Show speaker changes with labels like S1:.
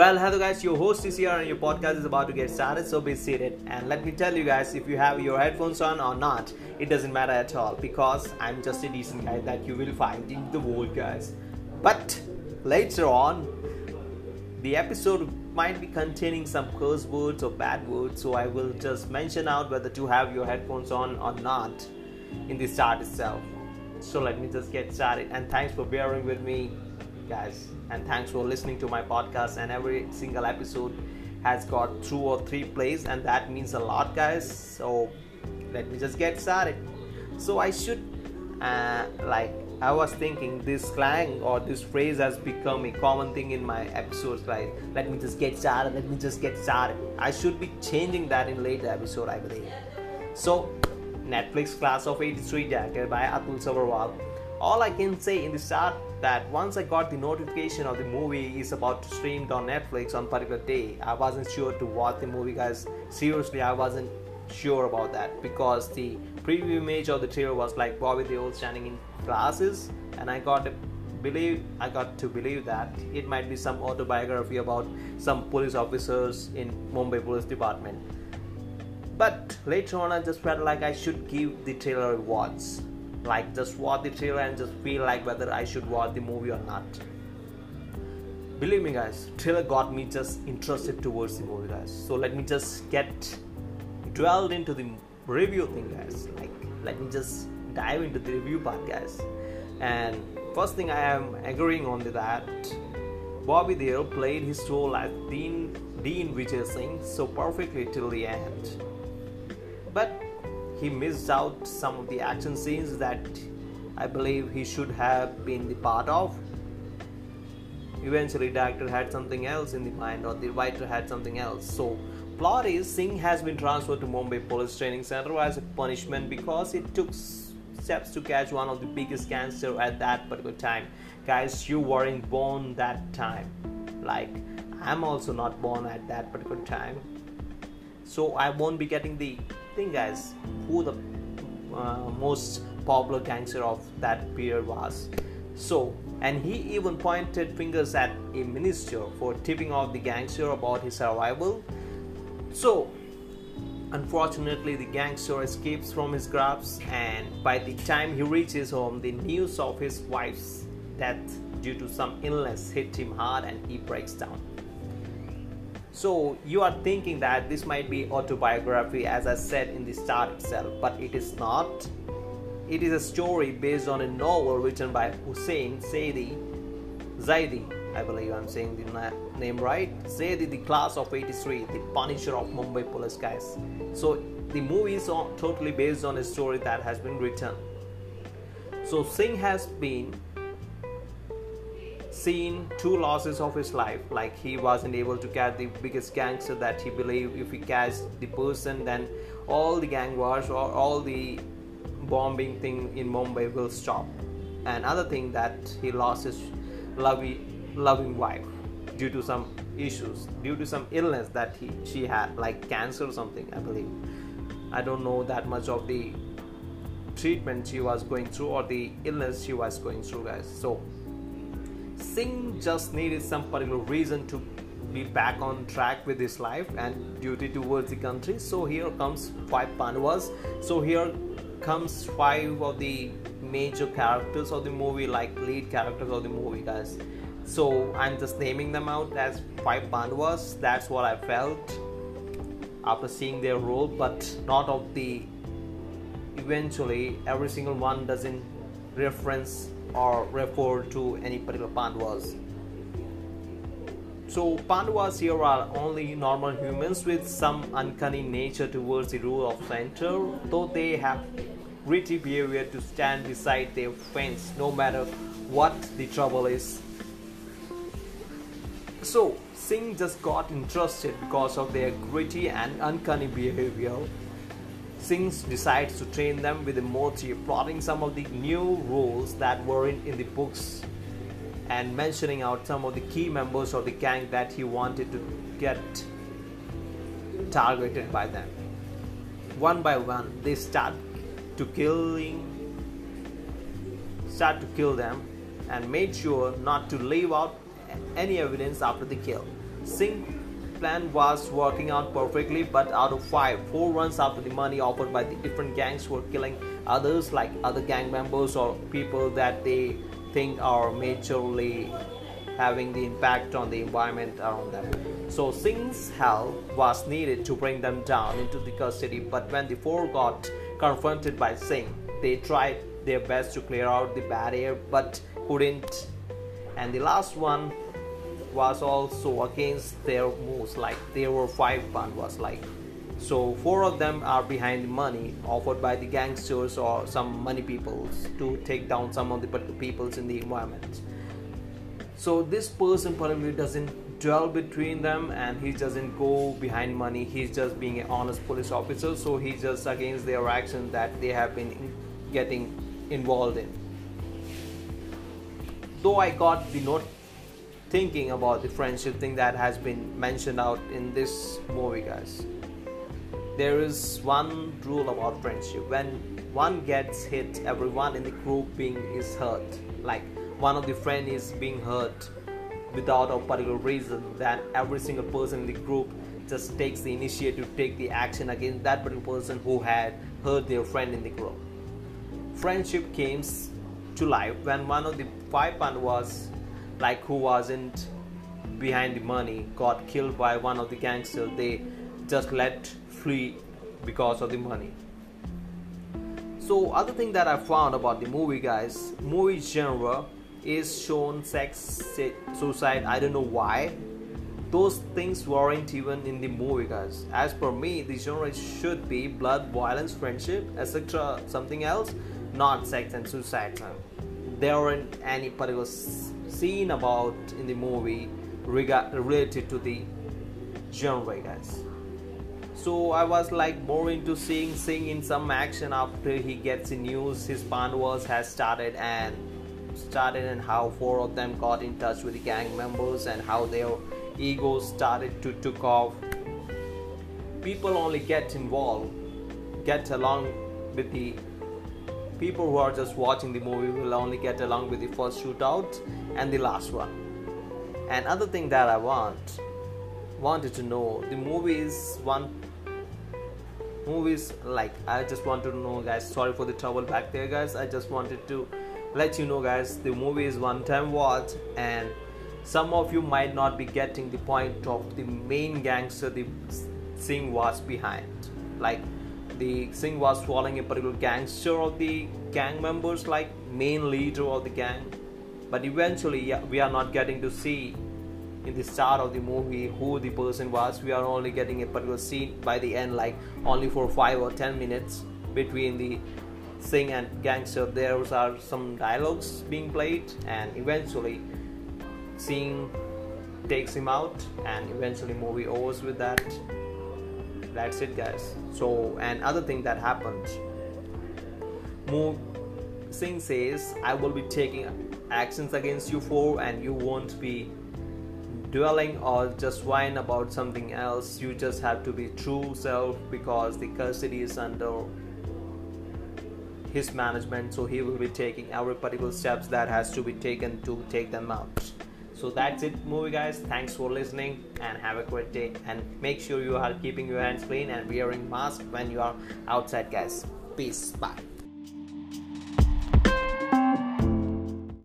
S1: Well, hello guys, your host is here and your podcast is about to get started, so be seated. And let me tell you guys, if you have your headphones on or not, it doesn't matter at all because I'm just a decent guy that you will find in the world, guys. But later on, the episode might be containing some curse words or bad words, so I will just mention out whether to have your headphones on or not in the start itself. So let me just get started, and thanks for bearing with me guys and thanks for listening to my podcast. And every single episode has got two or three plays and that means a lot guys. So let me just get started. So i should uh, like i was thinking this slang or this phrase has become a common thing in my episodes like let me just get started let me just get started. I should be changing that in later episode i believe. So netflix class of 83 directed by atul sabharwal all I can say in the start that once I got the notification of the movie is about to stream on Netflix on particular day, I wasn't sure to watch the movie, guys. Seriously, I wasn't sure about that because the preview image of the trailer was like Bobby Deol standing in glasses, and I got to believe I got to believe that it might be some autobiography about some police officers in Mumbai Police Department. But later on, I just felt like I should give the trailer a watch like just watch the trailer and just feel like whether I should watch the movie or not. Believe me, guys, trailer got me just interested towards the movie, guys. So let me just get dwelled into the review thing, guys. Like, let me just dive into the review part, guys. And first thing I am agreeing on is that, Bobby Deol played his role as Dean Dean Vijay Singh so perfectly till the end. But he missed out some of the action scenes that I believe he should have been the part of. Eventually, director had something else in the mind, or the writer had something else. So, plot is Singh has been transferred to Mumbai Police Training Center as a punishment because it took steps to catch one of the biggest gangsters at that particular time. Guys, you weren't born that time. Like, I'm also not born at that particular time. So, I won't be getting the thing, guys, who the uh, most popular gangster of that period was. So, and he even pointed fingers at a minister for tipping off the gangster about his arrival. So, unfortunately, the gangster escapes from his grasp, and by the time he reaches home, the news of his wife's death due to some illness hit him hard and he breaks down. So you are thinking that this might be autobiography as I said in the start itself, but it is not. It is a story based on a novel written by Hussein Saidi Zaidi. I believe I'm saying the name right. Zaidi, the class of 83, the punisher of Mumbai police guys. So the movie is totally based on a story that has been written. So Singh has been seen two losses of his life. Like he wasn't able to catch the biggest gangster that he believed. If he catch the person then all the gang wars or all the bombing thing in mumbai will stop. And other thing that he lost his loving, loving wife due to some issues due to some illness that he she had like cancer or something i believe. I don't know that much of the treatment she was going through or the illness she was going through guys. So Singh just needed some particular reason to be back on track with his life and duty towards the country. So here comes five Pandavas. So here comes five of the major characters of the movie, like lead characters of the movie, guys. So I'm just naming them out as five Pandavas. That's what I felt after seeing their role, but not of the. Eventually, every single one doesn't reference or refer to any particular Pandavas. So Pandavas here are only normal humans with some uncanny nature towards the rule of center, though they have gritty behavior to stand beside their friends no matter what the trouble is. So Singh just got interested because of their gritty and uncanny behavior Singh decides to train them with a motive, plotting some of the new rules that were in, in the books and mentioning out some of the key members of the gang that he wanted to get targeted by them. One by one, they start to killing, start to kill them, and made sure not to leave out any evidence after the kill. Singh plan was working out perfectly, but out of five, four runs after the money offered by the different gangs were killing others, like other gang members or people that they think are majorly having the impact on the environment around them. So Singh's help was needed to bring them down into the custody, but when the four got confronted by Singh, they tried their best to clear out the barrier but couldn't. And the last one was also against their moves, like there were five Pandavas like so four of them are behind the money offered by the gangsters or some money peoples to take down some of the peoples in the environment. So this person probably doesn't dwell between them and he doesn't go behind money. He's just being an honest police officer. So he's just against their action that they have been getting involved in. Though I got the note thinking about the friendship thing that has been mentioned out in this movie, guys. There is one rule about friendship. When one gets hit everyone in the group being is hurt. Like one of the friend is being hurt without a particular reason then every single person in the group just takes the initiative to take the action against that particular person who had hurt their friend in the group. Friendship came to life when one of the five was like who wasn't behind the money got killed by one of the gangsters they just let flee because of the money. So other thing that I found about the movie guys, movie genre is shown sex, suicide, I don't know why. Those things weren't even in the movie guys. As per me, the genre should be blood, violence, friendship, etc. Something else, not sex and suicide. There aren't any particular scene about in the movie related to the genre guys so I was like more into seeing Singh in some action after he gets the news his Pandavas has started and started and how four of them got in touch with the gang members and how their egos started to took off. People only get involved, get along with the people who are just watching the movie will only get along with the first shootout and the last one. And other thing that I want wanted to know the movie is one movies like i just wanted to know guys sorry for the trouble back there guys i just wanted to let you know guys the movie is one time watch and some of you might not be getting the point of the main gangster the Singh was behind like the Singh was following a particular gangster of the gang members like main leader of the gang. But eventually we are not getting to see in the start of the movie who the person was. We are only getting a particular scene by the end like only for 5 or 10 minutes between the Singh and gangster. There are some dialogues being played and eventually Singh takes him out and eventually movie overs with that that's it guys so and other thing that happens Move Singh says I will be taking actions against you four and you won't be dwelling or just whine about something else. You just have to be true self because the custody is under his management, so he will be taking every particular steps that has to be taken to take them out. So that's it, movie guys. Thanks for listening and have a great day. And make sure you are keeping your hands clean and wearing mask when you are outside, guys. Peace. Bye.